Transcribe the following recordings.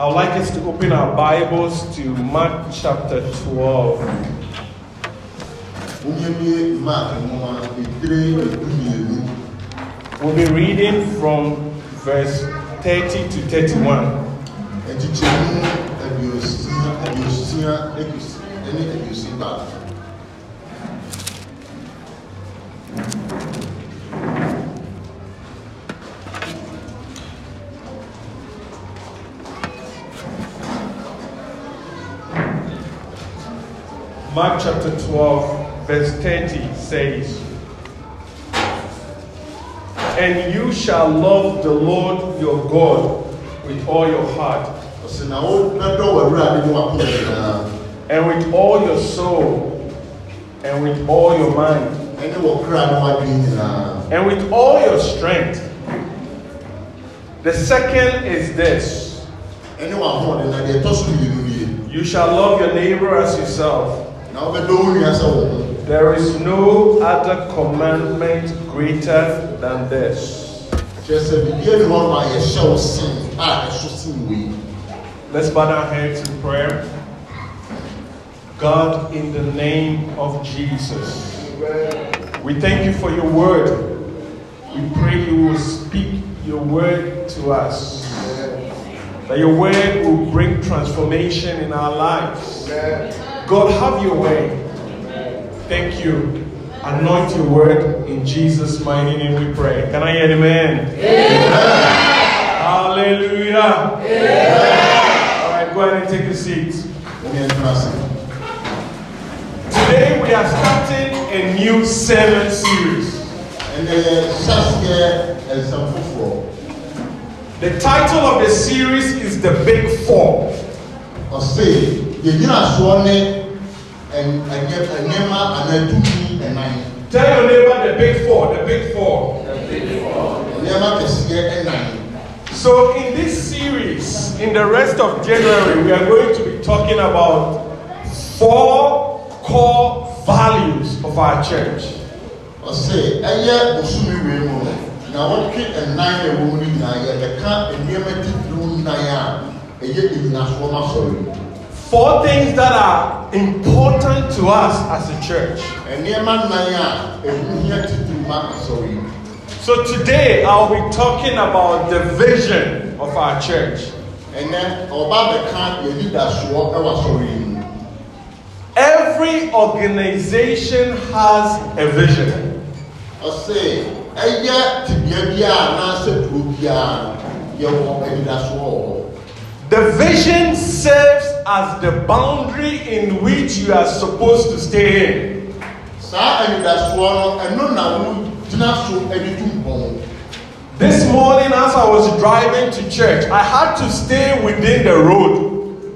I would like us to open our Bibles to Mark chapter 12. Wonyɛmie Mark nwoma edire edumienu We'll be reading from verse 30 to 31. Mark chapter 12, verse 30 says, And you shall love the Lord your God with all your heart, Ɔsɛ na wo bɛdɔ wɔ awurade ne wakoma nyinaa and with all your soul, and with all your mind, ɛne wɔ kra ne wadwene nyinaa. and with all your strength. The second is this ɛne w'ahoɔden na deɛ ɛtɔ so mmienu nie you shall love your neighbor as yourself. There is no other commandment greater than this. Let's bow our heads in prayer. God, in the name of Jesus, we thank you for your word. We pray you will speak your word to us. That your word will bring transformation in our lives. God, have your way. Thank you. Anoint your word in Jesus' mighty name we pray. Can I hear an amen? Hallelujah. Amen. All right, go ahead and take a seat. wone ɛntena ase Today we are starting a new sermon series. ɛnɛ yɛhyɛseɛ nsɛm foforɔ The title of the series is The Big Four. Ɔse yɛgyina soɔ ne ɛn- ɛnyɛ- nneɛma anaa tumi ɛnan Tell your neighbor the Big Four, the Big Four. nneɛma kɛseɛ ɛnan So, in this series, in the rest of January, we are going to be talking about four core values of our church. ɔse ɛyɛ bosome wei mu no na wɔtwe ɛnan na ɛwɔ mu no nyinaa yɛbɛka nneɛma titiriw nan a ɛyɛ enyinasoɔ ma sɔre mu Four things that are important to us as a church. nneɛma nan a ɛho hia titiriw ma asɔre mu So, today I'll be talking about the vision of our church. ɛnɛ ɔba bɛka yɛ nidasoɔ ɛwɔ asɔre yi mu Every organization has a vision. ɔse ɛyɛ tibea biara anaasɛ kuro biara no yɛwɔ anidasoɔ wɔ hɔ The vision serves as the boundary in which you are supposed to stay in. saa anidasoɔ no ɛno na wogyina so ani tu mpɔn This morning, as I was driving to church, I had to stay within the road.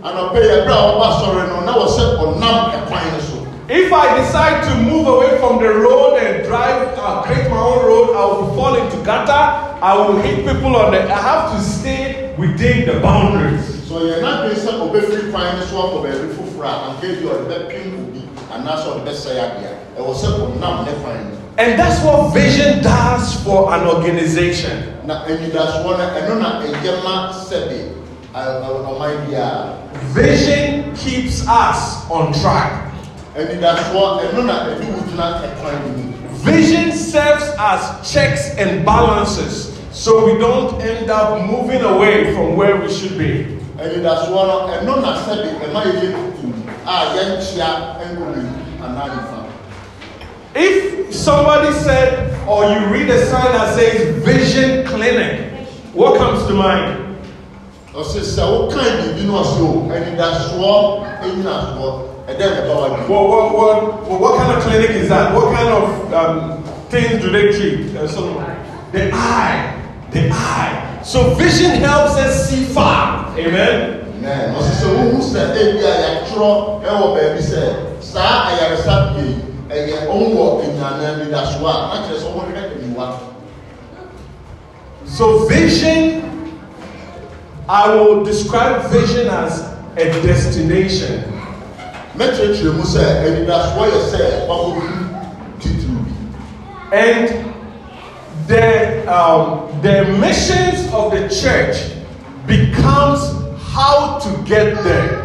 anɔpɛ yɛ berɛ a wɔba sɔre no na wɔ sɛ ɔnam ɛkwan no so If I decide to move away from the road and drive, uh, create my own road, I will fall into gutter. I will hit people on the. I have to stay within the boundaries. so yɛ n'adwene sɛ ɔbɛfiri kwan no so akɔ baabi foforɔ a anka bi ɔde bɛpem obi anaasɛ ɔde bɛsɛe adeɛ ɛwɔ sɛ ɔnam ne kwan no And that's what vision does for an organization. na anidasoɔ no ɛno na ɛyɛ ma sɛbe ɛ- ɛ- ɔman biara Vision keeps us on track. anidasoɔ ɛno na ɛde wo gyina ɛkwan no mu Vision serves as checks and balances so we don't end up moving away from where we should be. anidasoɔ no ɛno na sɛbe ɛma yɛyɛ tutum a yɛnkyea nkɔbi anaa nifa If somebody said, or you read a sign that says Vision Clinic, what comes to mind? ɔsɛ sɛ wokan biribi no ɔsɛ o anidasoɔ anyinasoɔ ɛdɛ ne ba wa What, what, what, what, what kind of clinic is that? What kind of um, things do they treat? Uh, the eye, the eye. So vision helps us see far. Amen. Amen. ɔsɛ sɛ wohu sɛ ebi a yɛatwerɛ ɛwɔ baabi sɛ saa ayaresa bie ɛyɛ ɔwɔ anyana anidasoɔ a na kyerɛ sɛ ɔmohwɛ aniwa So vision, I will describe vision as a destination. mɛkyerɛkyerɛ mu sɛ anidasoɔ yɛ sɛ wakɔhu titiri And the, um, the missions of the church becomes how to get there?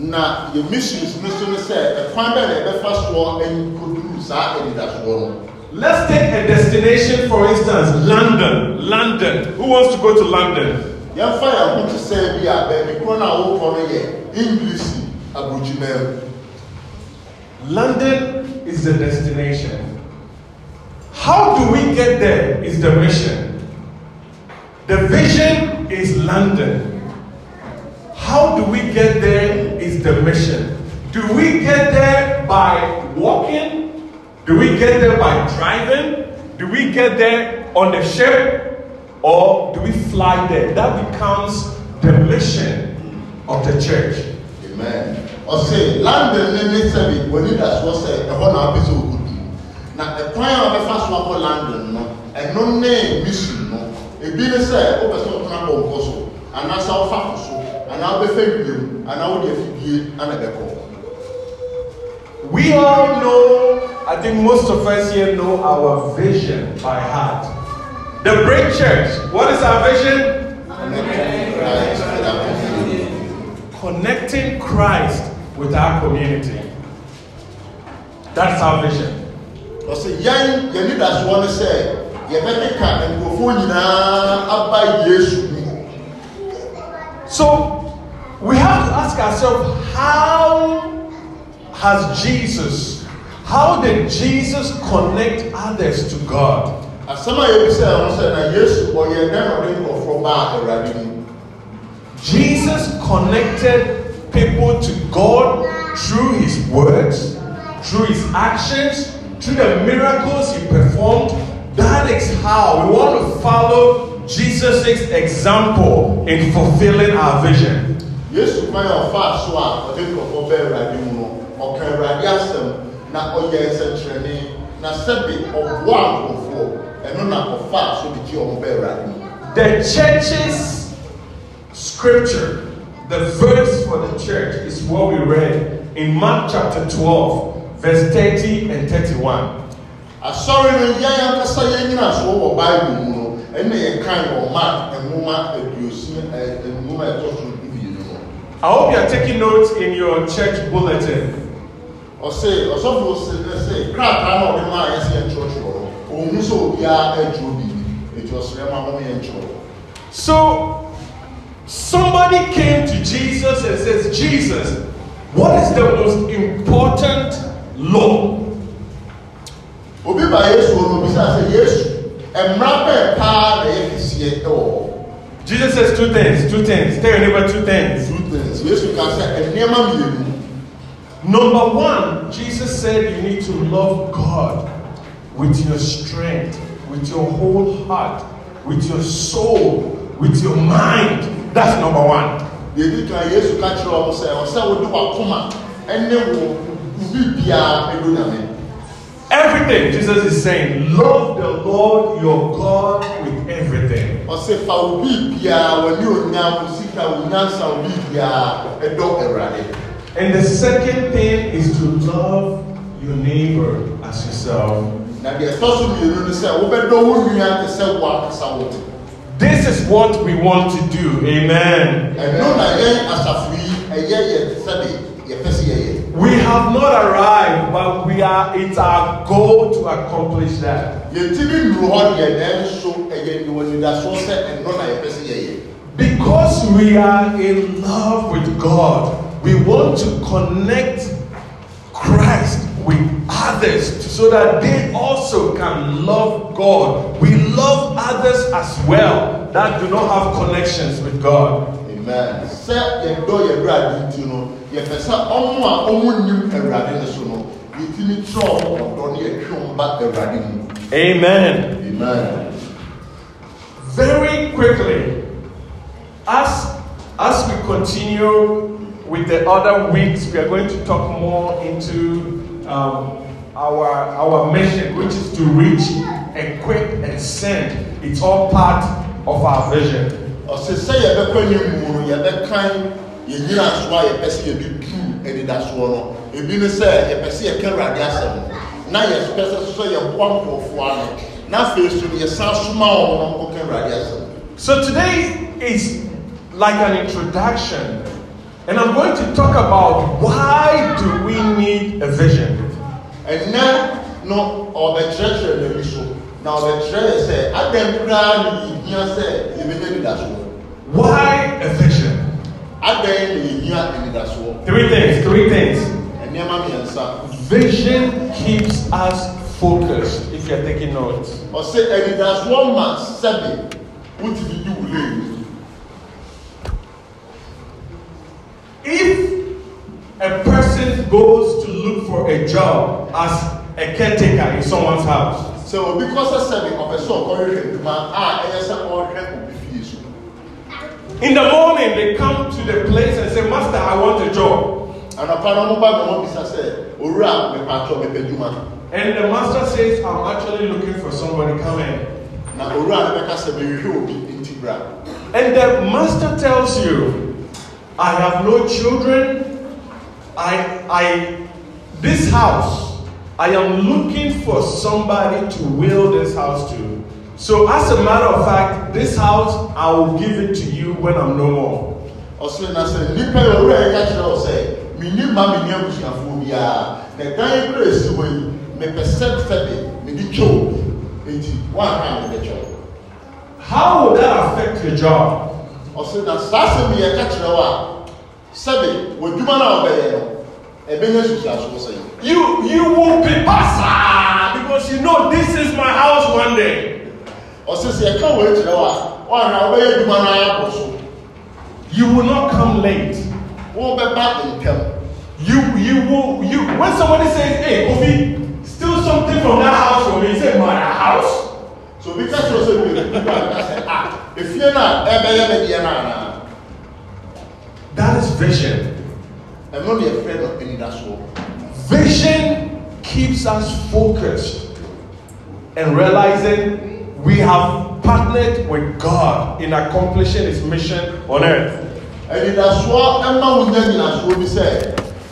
na yɛ missions no so no sɛ ɛkwan bɛn na yɛbɛfa soɔ nkɔduru saa anidasoɔ no Let's take a destination, for instance, London. London. Who wants to go to London? yɛmfa yɛn ho te sɛ bi a baabi korɔ no a wokɔ no yɛ english aburokyima mu London is the destination. How do we get there is the mission. The vision is London. How do we get there is the mission. Do we get there by walking? Do we get there by driving? Do we get there on the ship? Or do we fly there? That becomes the mission of the church. amen london ne sɛbi w'anidasoɔ sɛ ɛhɔ na wapɛ sɛ wokɔdu na ɛkwan a so akɔ london no ɛno ne no ebi ne sɛ wopɛ sɛ so ko so anaa anaa afidie ana bɛkɔ We all know, I think most of us here know our vision by heart. The Break Church, what is our vision? Connecting Christ with our community. Connecting Christ with our community. That's our vision. Ɔsɛ yɛn yɛn nidasoɔ sɛ yɛbɛkeka nkurɔfoɔ nyinaa aba yesu mu So we have to ask ourselves how has Jesus, how did Jesus connect others to God? asɛm a yɛbisa ɛho sɛ na dɛn na ɔde nkurɔfoɔ baa awurade mu Jesus connected people to God through his words, through his actions, through the miracles he performed. That is how we want to follow Jesus' example in fulfilling our vision. yesu kwan a ɔfaa so a ɔde nkurɔfoɔ baa awurade mu no ɔka awurade asɛm na ɔyɛ nsɛnkyerɛnne na sɛbe ɔboa nkurɔfoɔ ɛno na ɔfaa so de gye ɔmo baa awurade mu The church's scripture, the verse for the church, is what we read in Mark chapter 12, verse 30 and 31. asɔre no yɛn ankasa yɛn nyina soɔ wɔ bible mu no yɛn kan wɔ mark nwoma aduosia ɛ nwoma ɛtɔ so mmienu no I hope you are taking notes in your church bulletin. ɔse ɔsɔfo se ɛsɛ krataa na ɔde maa yɛsɛ yɛn kyerɛkyerɛ no ohun sɛ obiara adwuro biribi eti ɔsrɛ ma wɔn yɛn kyerɛ So, somebody came to Jesus and says, Jesus, what is the most important law? obi ba yesu wɔ no obisa sɛ yesu mmara bɛɛ paa na yɛ kɛseɛ ɛwɔ hɔ Jesus says two things, two things. Tell your neighbor two things. two things yesu ka sɛ nneɛma mmienu Number one, Jesus said you need to love God with your strength, with your whole heart, with your soul, with your mind. That's number one. deɛ edi kan yesu ka kyerɛ wɔn sɛ ɔsɛ wɔde wakoma ɛne wo obi biara ɛdo nyame. Everything, Jesus is saying, love the Lord your God with everything. ɔsɛ fa obi biara wɔne onya wo sika wo nyansa obi biara ɛdɔ awurade And the second thing is to love your neighbor as yourself. na deɛ ɛtɔ so mmienu no sɛ wobɛdɔ wo nua te sɛ wo ankasa wo This is what we want to do. Amen. Ɛno na yɛn asafo yi ɛyɛ yɛ sɛde yɛpɛ sɛ yɛyɛ We have not arrived, but we are it's our goal to accomplish that. yɛntimi nnuru hɔ deɛ nanso ɛyɛ wɔ nidasoɔ sɛ ɛno na yɛpɛ sɛ yɛyɛ Because we are in love with God, we want to connect Christ with others so that they also can love God. We love others as well that do not have connections with God. Sɛ yɛdɔ no sɛ ɔmo a ɔmo nim awurade no so no yɛtumi kyerɛ ɔmo ɔdɔ ne yɛtwe ɔmo ba awurade mu Amen. amen Very quickly, as as we continue with the other weeks, we are going to talk more into um, our our mission, which is to reach, equip, and send. It's all part of our vision. Ɔsɛ sɛ yɛbɛkɔ anim mu no yɛbɛkan yɛn nyina so a yɛpɛ sɛ yɛde tu anidasoɔ no. Ebi ne sɛ yɛpɛ sɛ yɛka awurade asɛm na yɛpɛ sɛ so yɛboa nkurɔfoɔ ano. Na afei so no yɛsan soma wɔn na wɔkɔka awurade asɛm. So today is like an introduction And I'm going to talk about why do we need a vision. ɛnɛ no ɔbɛkyerɛkyerɛ n'ani so. Na ɔbɛkyerɛ yɛ sɛ adan koraa ne yɛhia sɛ yɛbɛnya anidasoɔ Why a vision? adan ne yɛhia anidasoɔ Three things, three things. Vision keeps us focused, if you're taking notes. ɔsɛ anidasoɔ ma sɛbe wotumi di wo lee If a person goes to look for a job as a caretaker in someone's house, sɛ obi kɔ sɛ sɛbe ɔpɛ sɛ ɔkɔhwehwɛ adwuma a ɛyɛ sɛ ɔrehwɛ obi fie so in the morning they come to the place and say, Master, I want a job. anɔpa no ɔmo ba na ɔmo bisa sɛ owura mepatɔ mepɛ And the master says, I'm actually looking for somebody, come in. na owura no bɛka sɛ mehwehwɛ obi nti bra And the master tells you, I have no children. I, I, this house, I am looking for somebody to will this house to. So, as a matter of fact, this house, I will give it to you when I'm no more. ɔsɛ na sɛ nnipa yi owura yɛ ka kyerɛ wɔ sɛ menni ma menni abusuafoɔ biara na dan kura esi hɔ yi mepɛ sɛ sɛbe mede twɛw enti woanka mede twɛw How will that affect your job? ɔsɛ na saa asɛm yi yɛka kyerɛ wɔ a sɛbe w'adwuma no a wobɛyɛ no ɛbɛnya susuasoɔ sɛ yi You, you will be basa because you know this is my house one day. Ɔsɛ sɛ yɛka wɔ so You will not come late. You you will you when somebody says, Hey Kofi, steal something from that house for me, say my house. so kyerɛ sɛ bi nipa ka sɛ a efie no a ɛbɛyɛ me deɛ no anaa That is vision. ɛno no anidasoɔ Vision keeps us focused and realizing we have partnered with God in accomplishing his mission on earth. anidasoɔ ɛma wo nya nyinasoɔ bi sɛ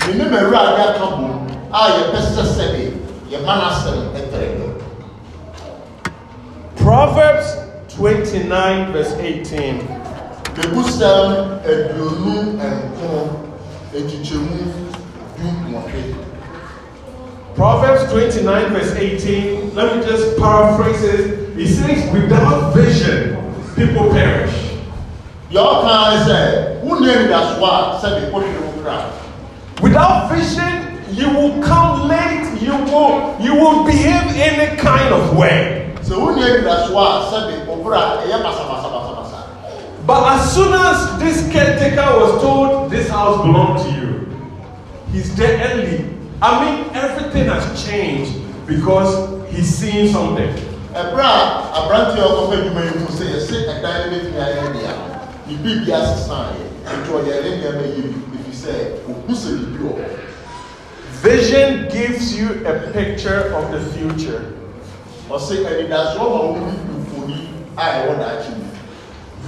mene mawurade aka bom a yɛpɛ sɛ sɛbe yɛma no asɛm ɛtrɛ no Proverbs 29, verse 18. mebusɛm aduonu nko ekyikyɛmu du nwɔtwe Proverbs 29, verse 18. Let me just paraphrase it. It says, Without vision, people perish. deɛ ɔkaa sɛ wonni anidasoɔ a sɛbe wohwere wo kra Without vision, you will come late, you will you will behave any kind of way. anidasoɔ a sɛbe wo bra ɛyɛ basabasabasabasa But as soon as this caretaker was told this house belonged to you, he's there early. I mean, everything has changed because he's seeing something. Ɛberɛ a aberanteɛ a adwuma yi mu sɛ yɛse ɛdan no bɛtumi ayɛ dea ne biribi asesaeɛ nti ɔyɛ ne nneɛma yɛ bi ɛfiri sɛ ɔhu sɛ biribi wɔ hɔ Vision gives you a picture of the future. ɔse anidasoɔ ma wo ne mfoni a ɛwɔ daakye mu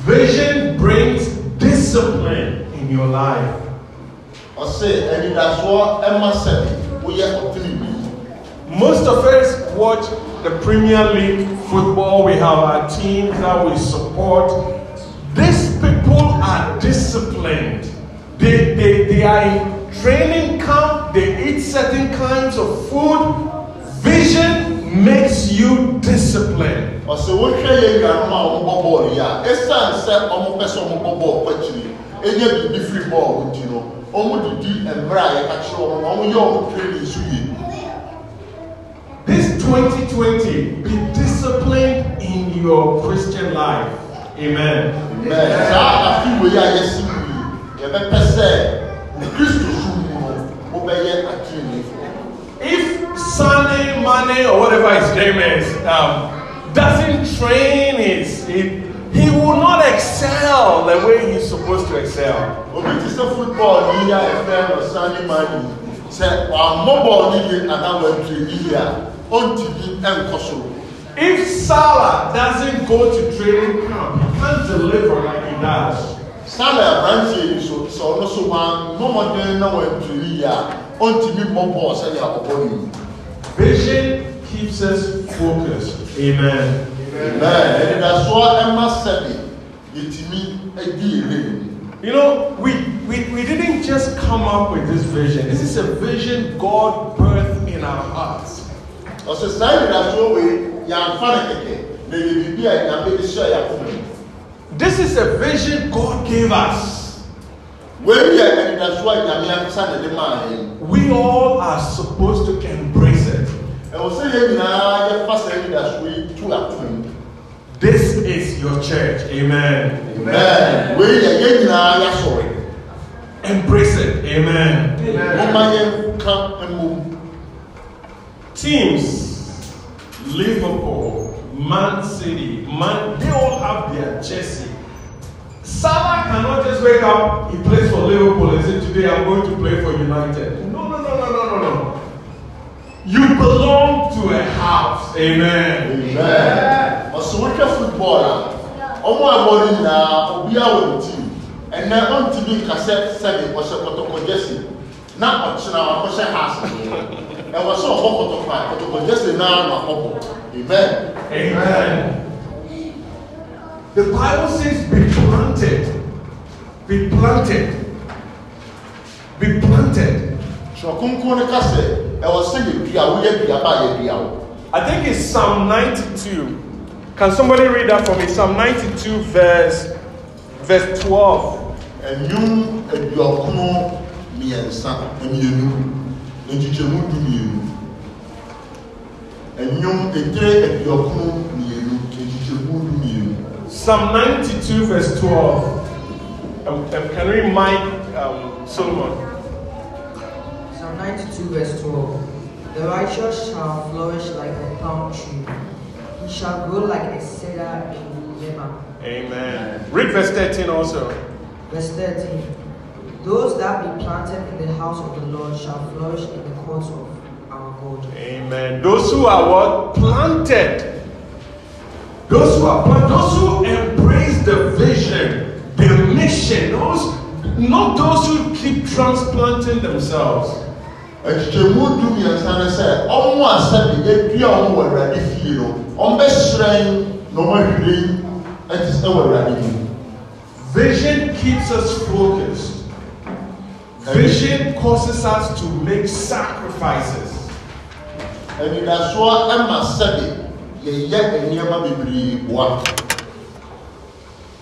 Vision brings discipline in your life. ɔse anidasoɔ ɛma sɛbe woyɛ ɔtene bi Most of us watch the Premier League football. We have our teams that we support. These people are disciplined. They, they, they are in training camp. They eat certain kinds of food. Vision makes you disciplined. ɔse wohwɛ yɛ nuanom a wɔbɔ bɔɔlo yi a ɛsiane sɛ ɔmopɛ sɛ ɔmobɔ bɔɔl kɔ akyiri ɛnya biribi firi bɔɔl nti no ɔmodedi mmerɛ a yɛka kyerɛ wɔn na ɔmoyɛ ɔmo training so yie This 2020, be disciplined in your Christian life. Amen. Amen. saa afi wei a yɛsi mu yi yɛbɛpɛ sɛ wɔ kristo so mu no wobɛyɛ atrenefoɔ If Sunday, Monday, or whatever his name is, um, doesn't train his, he, he will not excel the way he's supposed to excel. obi te sɛ football yi a yɛfrɛ no sunday money sɛ wammɔ bɔɔl no yie anaa wantrɛ yie a ɔntumi nkɔ soro If Salah doesn't go to training camp, he can't deliver like he does. sale aberanteɛ yi so sɛ ɔno so wammɔ mmɔden na wantrɛ yie a ɔntumi mmɔ bɔɔl sɛdeɛ ɔbɔ yi Vision keeps us focused. Amen. Amen. ɛnidasoɔ ɛma sɛbe yɛtumi adi yɛ rɛ mu You know, we we, we didn't just come up with this vision. This is a vision God birthed in our hearts. Ɔsɛ saa anidasoɔ wei yɛamfa no kɛkɛ na yɛ biribi a nyame de hyɛ yɛakoma mu This is a vision God gave us. wei yɛ anidasoɔ a nyame ankasa na de maa yɛn We all are supposed to embrace it. ɛwɔ sɛ yɛn nyinaa yɛfa saa anidasoɔ yi tu akoma mu This is your church. Amen. Amen. wei yɛ yɛn nyinaa yɛasɔre Embrace it. Amen. momma yɛnka mmom Teams, Liverpool, Man City, Man, they all have their jersey. Salah cannot just wake up, he plays for Liverpool and say, Today I'm going to play for United. No, no, no, no, no, no, no. You belong to a house. Amen. Amen. ɔsɛ wohwɛ football a ɔmo a bɔ no nyinaa obiara wɔ ne team ɛnɛ ɔntumi nka sɛ sɛde ɔhyɛ kɔtɔkɔ jersey na ɔkyena wakɔhyɛ house ɛwɔ sɛ ɔbɔ kɔtɔkɔ a kɔtɔkɔ jersey naa na ɔbɔ amen Amen. The Bible says, Be planted. Be planted. Be planted. twerɛ kronkron no ka sɛ ɛwɔ sɛ yɛdua woyɛ duaba a yɛdua wo I think it's Psalm 92. Can somebody read that for me? Psalm 92, verse, verse 12. ɛnwom aduɔkono mmiɛnsa mmienu nkyekyɛmu du mmienu ɛnwom etire aduɔkono mmienu nkyekyɛmu du mmienu Psalm 92, verse 12. Um, um, can we mic um, Solomon? Psalm 92, verse 12. The righteous shall flourish like a palm tree. He shall grow like a cedar in Lebanon. Amen. Read verse 13 also. Verse 13. Those that be planted in the house of the Lord shall flourish in the courts of our God. Amen. Those who are what? Planted. Those who are planted, those who embrace the vision, the mission, those not those who keep transplanting themselves. nkyekyɛmu du mmiɛnsa no sɛ ɔmo a sɛde ɔmo wɔ awurade fie no ɔmbɛhyerɛn na ɔmo ahwiren ɛte sɛ wɔ awurade mu Vision keeps us focused. Vision causes us to make sacrifices. anidasoɔ ɛma sɛde yɛyɛ nneɛma bebree boa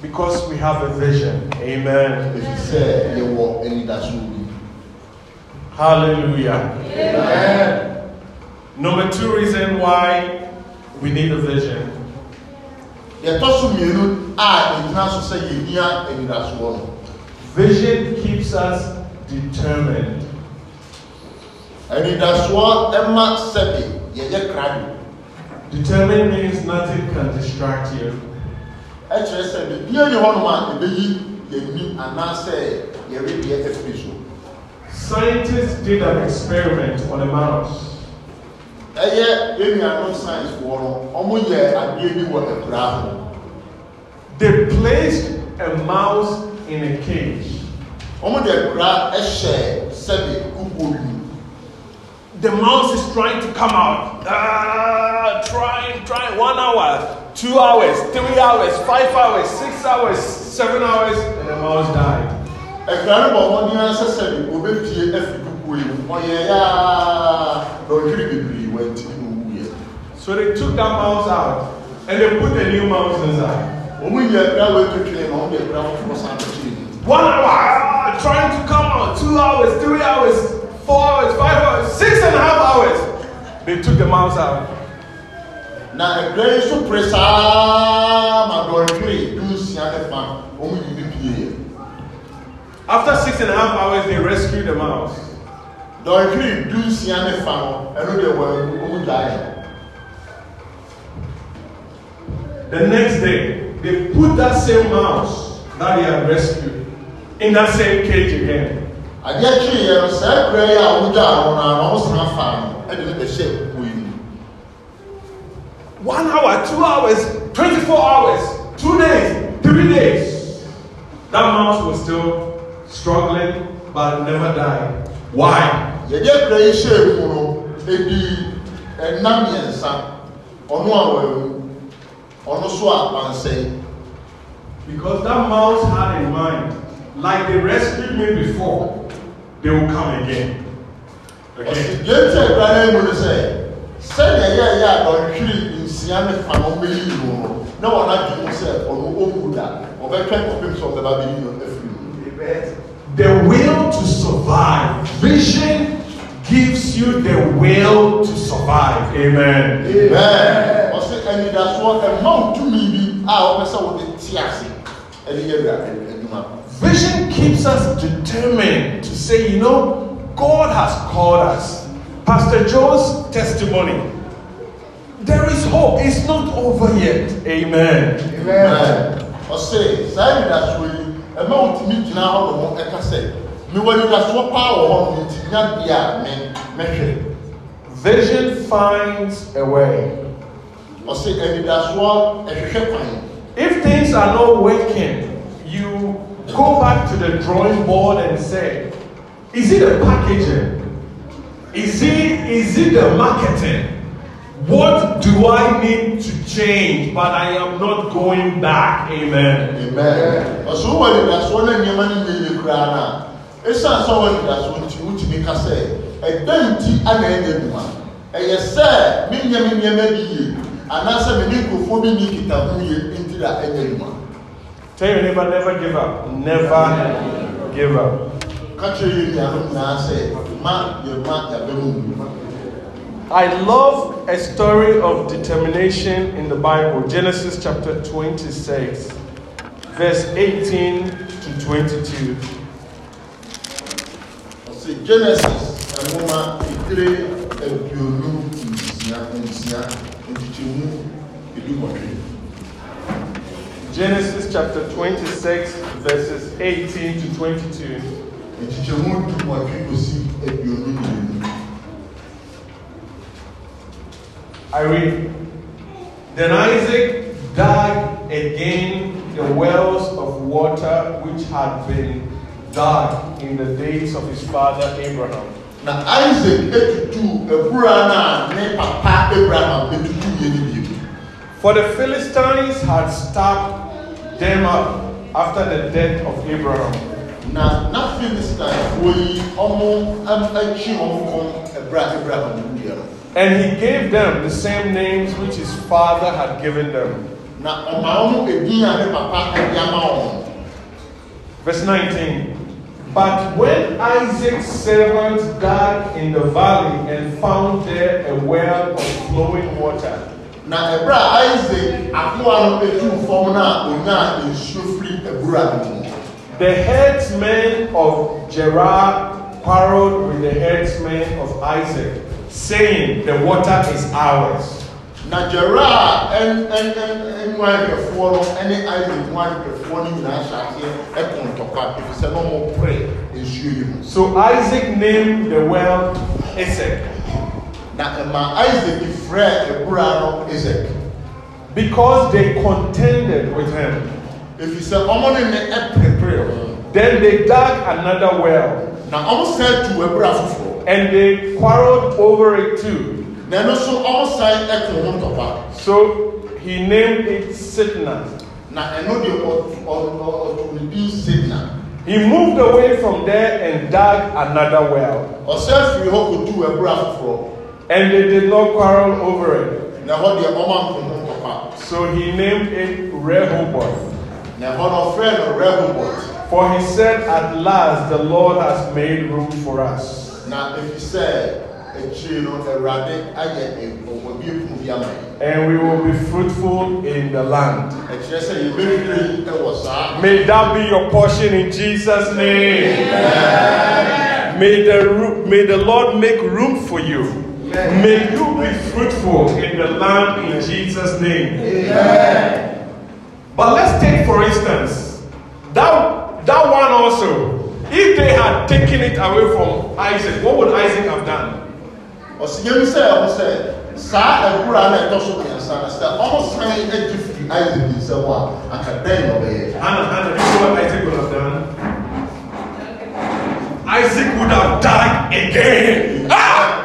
Because we have a vision. Amen. ɛfiri sɛ yɛwɔ anidasoɔ bi Hallelujah. Number two reason why we need a vision. yɛtɔ so mmienu a ɛgyina so sɛ yɛhia anidasoɔ no Vision keeps us determined. anidasoɔ ɛma sɛde yɛyɛ krado Determined means nothing can distract you. ɛkyerɛ sɛ biribiara ni hɔnom a ɛbɛyi yɛni anaasɛ yɛredeɛ afiri so Scientists did an experiment on a mouse. ɛyɛ enuanom sciencefoɔ no ɔmo yɛ adeɛ bi wɔ akura ho They placed a mouse in a cage. Ɔmo de akura ɛhyɛ sɛde kukuo bi mu The mouse is trying to come out. Ah, trying, trying. One hour, two hours, three hours, five hours, six hours, seven hours, and the mouse died. akura no bɔ ɔmo nea sɛ sɛde obepie afiri kukuo yi mu ɔyɛ yaa na ɔhwere bebree wɔ nti na owuiɛ So they took that mouse out and they put a new mouse inside. ɔmo yɛ akura wɔ etwitwi na ɔmo de akura foforɔ san akyire ni One hour, trying to come out. Two hours, three hours, four hours, five hours, six and a half hours. They took the mouse out. na akura yi nso pere saa ma dɔnhwere du nsia ne fa ɔmo yi bi pie After six and a half hours, they rescued the mouse. dɔnhwere du nsia ne fa no ɛno deɛ wɔ ɔmo gya yɛ. The next day, they put that same mouse that they had rescued in that same cage again. adeɛ kyerɛ yɛ no saa akura yi a wɔn gya no wɔn san fa no ɛde ne bɛhyɛ kukuo yi mu One hour, two hours, 24 hours, two days, three days. That mouse was still struggling but never died. Why? yɛde akura yi hyɛ mu no edi ɛnam mmiɛnsa ɔno a wɔawu ɔno so a Because that mouse had in mind like they rescued me before, they will come again. ɔsi Okay? deɛ nti ɛkura n'anim no sɛ sɛdeɛ yɛ yɛ a ɔhwiri nsia ne fa na ɔmɛyi no no na wɔn adi mu sɛ ɔno ɔmu da ɔbɛtwɛn kɔpem sɛ ɔbɛba bɛyi no afiri mu. The will to survive. Vision gives you the will to survive. Amen. Amen. ɔsi anidasoɔ ɛma wo tumi bi a ɔpɛ sɛ wɔde ti ase ɛde yɛ wura adwuma. Vision keeps us determined to say, you know, God has called us. Pastor Joe's testimony. There is hope. It's not over yet. Amen. Amen. ɔsi saa anidasoɔ yi ɛma wo tumi gyina hɔ nom ɛka sɛ mewɔ anidasoɔ paa wɔ hɔ nom nti nya deɛ a me mɛhwɛ. Vision finds a way. ɔsi anidasoɔ ɛhwehwɛ kwan. If things are not working, go back to the drawing board and say, is it the packaging? Is it, is it the marketing? What do I need to change? But I am not going back. Amen. Amen. Ɔsɔ wɔ anidasoɔ na nneɛma no nyɛ yie koraa na esan sɛ wɔ anidasoɔ nti wotumi ka sɛ ɛda nti ana ɛnyɛ adwuma ɛyɛ sɛ me nneɛma nneɛma bi yie anaasɛ me ne nkurɔfoɔ bi ni kita ho yie nti na ɛnyɛ adwuma Tell your neighbor, never give up. Never give up. ka kyerɛ yɛ nuanom nyinaa sɛ ma yɛ ma yɛabɛ mu I love a story of determination in the Bible. Genesis chapter 26, verse 18 to 22. ɔsɛ genesis etire aduonu nsia nsia nkyekyɛmu edu kɔtwe Genesis chapter 26, verses 18 to 22. nkyekyɛmu du kɔtwe kosi aduonu mmienu I read Then Isaac dug again the wells of water which had been dug in the days of his father Abraham. na isaac etutu ebura na ne papa abraham etutu yɛ ne For the Philistines had stopped them up after the death of Abraham. na na philistinefoɔ yi ɔmo am akyi ɔmo kɔn ebura abraham wuyɛ no And he gave them the same names which his father had given them. na ɔmo edin a ne papa ɛde ama wɔn Verse 19. But when Isaac's servants dug in the valley and found there a well of flowing water, na ebura isaac akoa no etu fam na onya nsuo firi ebura no mu. The headsmen of Gerar quarreled with the headsmen of Isaac, saying, The water is ours. na ɛn ɛnwanhwɛfoɔ no ɛne isaac nwanhwɛfoɔ no nyinaa hyɛ aseɛ ɛko ntɔkwa efisɛ na ɔmo pere nsuo yi mu. So Isaac named the well Esek, na ɛma isaac frɛ ebura no isaac. Because they contended with him. efisɛ ɔmo ne ne ɛperepere ho Then they dug another well, na ɔmo san tu ebura foforɔ and they quarreled over it too. na ɛno nso ɔmo san ɛko ho ntɔkwa So he named it Sitna. na ɛno de ɔ- ɔ- ɔ- ɔto ne din sidna. He moved away from there and dug another well, ɔsɛ firi hɔ kotu ebura foforɔ and they did not quarrel over it. na ɛhɔ deɛ ɔmo anko ho ntɔkwa So he named it Rehoboth. na ɛhɔ no ɔfrɛ no rehoboth For he said, At last the Lord has made room for us. na efisɛ akyire no awurade ayɛ ɔwɔ bi ekunu bi ama yi And we will be fruitful in the land. ɛkyerɛ sɛ yɛbɛhwiri ɛwɔ saa May that be your portion in Jesus' name. May the, may the Lord make room for you. May you be fruitful in the land in Jesus' name. But let's take, for instance, that, that one also. If they had taken it away from Isaac, what would Isaac have done? isaac Isaac would have done? Isaac would have died again. Ah!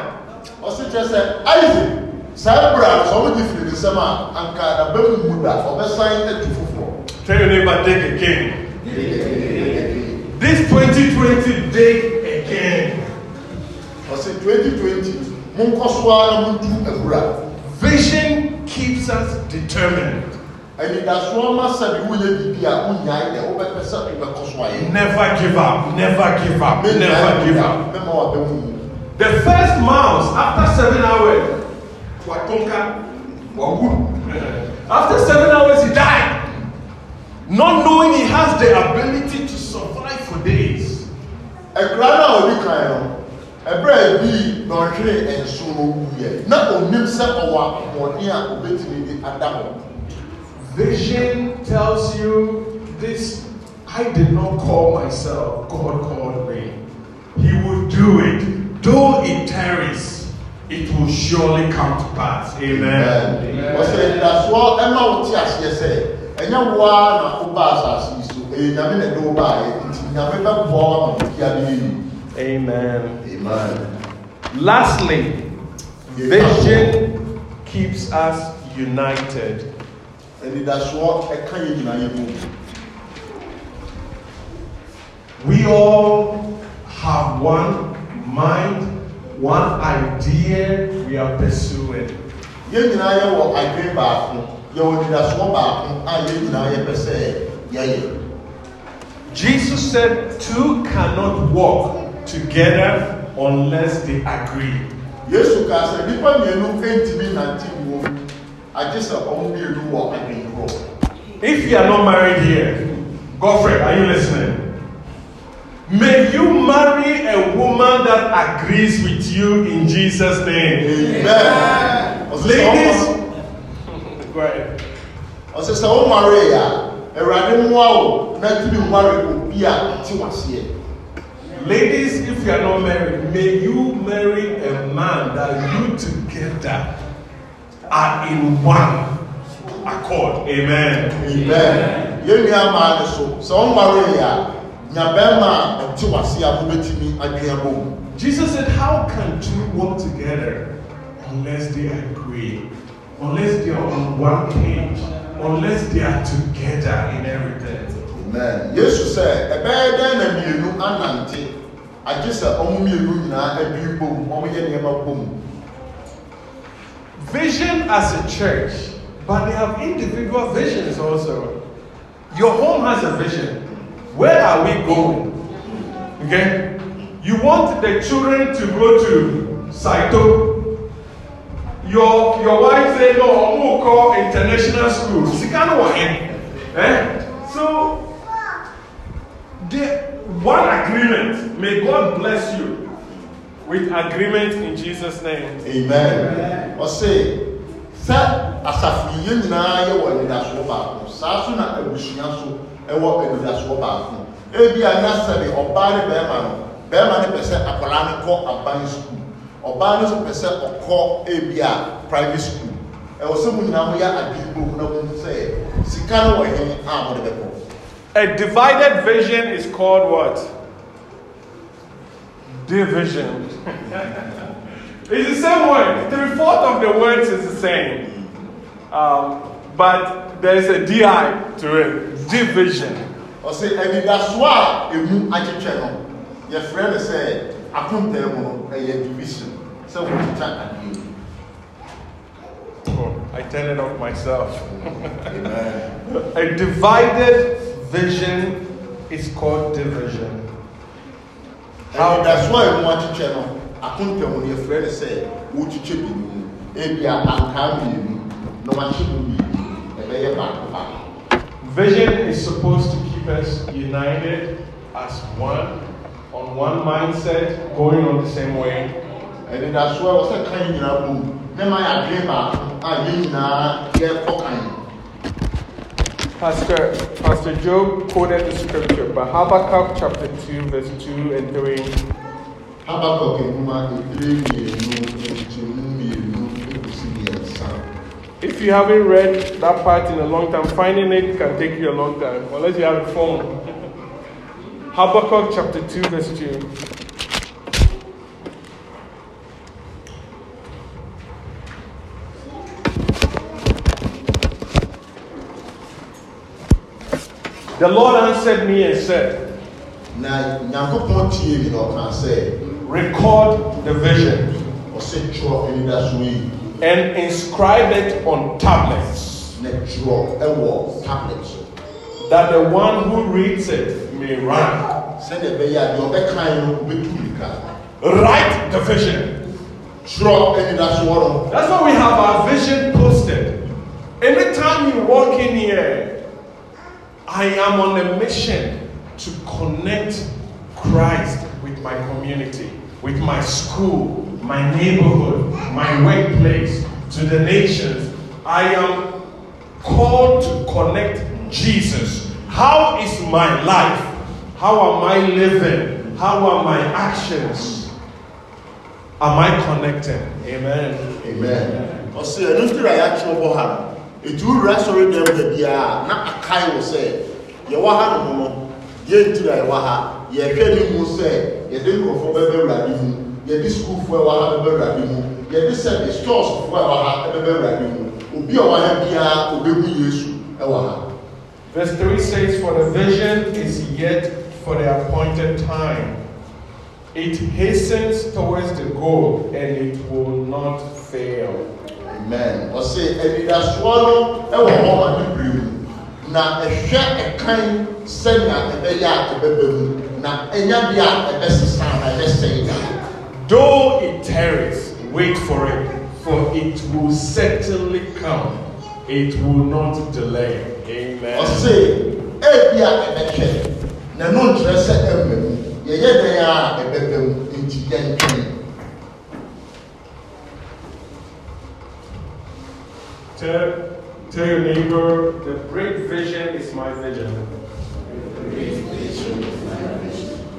Ɔsi kyerɛ sɛ isaac saa ɛkura no sɛ ɔmo gye firi ne nsɛm a anka n'aba mu mu da ɔbɛsan atu foforɔ Tell your neighbor, dig again. this 2020 day again. ɔsɛ 2020 monkɔ so ara na montu awura Vision keeps us determined. anidasoɔ ma sɛde woyɛ biribi a wonyae dɛ wobɛpɛ sɛ wobɛkɔ so ayɛ Never give up, never give up, never give up. mɛma wabɛwo mu The first mouse, after seven hours, Watonka, Wawu. After seven hours, he died. Not knowing he has the ability to survive for days. ɛkura no a ɔdi kan a bi na ɔhwere nso no wuyɛ na onim sɛ ɔwɔ ahoɔden a obɛtumi de ada hɔ Vision tells you this I did not call myself, God called me. He will do it. Though it tarries, it will surely come to pass. Amen. ɔsɛ anidasoɔ ɛma wo te aseɛ sɛ ɛnyɛ woa na woba asase yi so ɛyɛ nyame na ɛde wo baeɛ nti nyame bɛboa wo ama biribiara bɛyɛ yi Amen. amen Lastly, vision keeps us united. anidasoɔ ɛka yɛ nyinaa yɛ mu We all have one mind, one idea we are pursuing. yɛn nyinaa yɛwɔ adwene baako yɛwɔ anidasoɔ baako a yɛn nyinaa yɛpɛ sɛ yɛyɛ Jesus said, Two cannot walk together unless they agree. yesu kaa sɛ nnipa mmienu ntumi nante mu agye sɛ ɔmo mmienu wɔ adwene korɔ If you are not married here, Godfrey, are you listening? May you marry a woman that agrees with you in Jesus' name. amen. Ɔsɛ sɛ Ladies, ɔmo- go ahead. ɔsɛ sɛ wo mare a awurade mmoa wo na tumi nware obi a te waseɛ Ladies, if you are not married, may you marry a man that you together are in one accord. Amen. amen. Yɛn nua maa ne so sɛ wo mare a nya bɛrima a ɔte waseɛ a wobɛtumi adwene abɔ mu Jesus said, How can two walk together unless they agree? Unless they are on one page? Unless they are together in everything? amen yesu sɛ ɛbɛyɛ dɛn na mmienu anante agye sɛ ɔmo mmienu nyinaa adwene bom ɔmo yɛ nneɛma bom Vision as a church, but they have individual visions also. Your home has a vision. Where are we going? Okay? You want the children to go to Saito. Your, your wife say, no, I'm going call international school. Eh? So, the one agreement. May God bless you with agreement in Jesus' name. amen ɔse sɛ asafo yi yɛn nyinaa yɛwɔ anidasoɔ baako saa so na abusua so ɛwɔ anidasoɔ baako ebi a ɔbaa ne bɛrima no bɛrima pɛ sɛ akwadaa kɔ aban sukuu ɔbaa pɛ sɛ ɔkɔ ebi a private school ɛwɔ sɛ mo nyinaa mo yɛ na mo sɛ sika no wɔ a mo de bɛkɔ A divided vision is called what? Division. it's the same word. Three fourths of the words is the same. Um, but there's a DI to it. Division. ɔse anidasoɔ a emu akyekyɛ no yɛfrɛ no sɛ akontaa mu no ɛyɛ division sɛ wɔkita adeɛ Oh, I turn it off myself. amen A divided vision is called division. How that's anidasoɔ a emu akyekyɛ no akontaa mu no yɛfrɛ no sɛ wɔkyekyɛ bi mu ebi a ankaa mmienu na wahyɛ mu mmienu ɛbɛyɛ baako baako Vision is supposed to keep us united as one, on one mindset, going on the same way. And that's why I was saying kind of move. Then my agreement, ah, I mean, Pastor, Pastor Job quoted the scripture, but Habakkuk chapter 2, verse 2 and 3. Habakkuk 3, if you haven't read that part in a long time, finding it can take you a long time, unless you have a phone. Habakkuk chapter 2, verse 2. The Lord answered me and said, na nyankopɔn tie mi na ɔka record the vision ɔsɛ twerɛ anidasoɔ yi and inscribe it on tablets na twerɛ ɛwɔ tablet that the one who reads it may run. sɛdeɛ ɛbɛyɛ a deɛ ɔbɛkan no ɔbɛtu mirika Write the vision. That's why we have our vision posted. Anytime you walk in here, I am on a mission to connect Christ with my community, with my school, my neighborhood, my workplace, to the nations. I am called to connect Jesus. How is my life? How am I living? How are my actions? Am I connected? Amen. amen ɔsɛ ɛno ntira yɛatwerɛ bɔ ha no ɛti wowura sɔre dɛm da biara na akae wo sɛ yɛwɔ ha no no yɛntira yɛwɔ ha yɛhwɛ ne mu sɛ yɛde nkurɔfoɔ bɛbɛ awurade mu yɛde sukuufoɔ ɛwɔ ha bɛbɛ awurade mu. Yɛde sɛ de storesfoɔ ɛwɔ ha bɛbɛ awurade mu. Obi a ɔwɔ ha biara ɔbɛhu yesu ɛwɔ ha. Verse 3 says, For the vision is yet for the appointed time. It hastens towards the goal and it will not fail. amen. Ɔsɛ anidasoɔ no ɛwɔ hɔ ne mu. Na ɛkan sɛnea ɛbɛyɛ a ɛbɛba mu. Na ɛnya bi a na ɛbɛsɛe da Though it tarries, wait for it, for it will certainly come. It will not delay. Amen. ɔse ebi a ɛbɛhwɛ na ɛno nkyerɛ sɛ ɛmma mu yɛyɛ dɛn a ɛbɛba mu nti yɛntwɛn Tell, tell your neighbor, the great vision is my vision.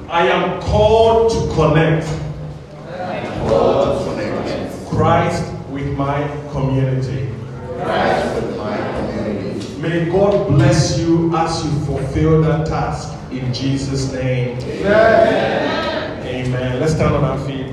I am called to connect Christ with my community. May God bless you as you fulfill that task in Jesus' name. Amen. Let's stand on our feet.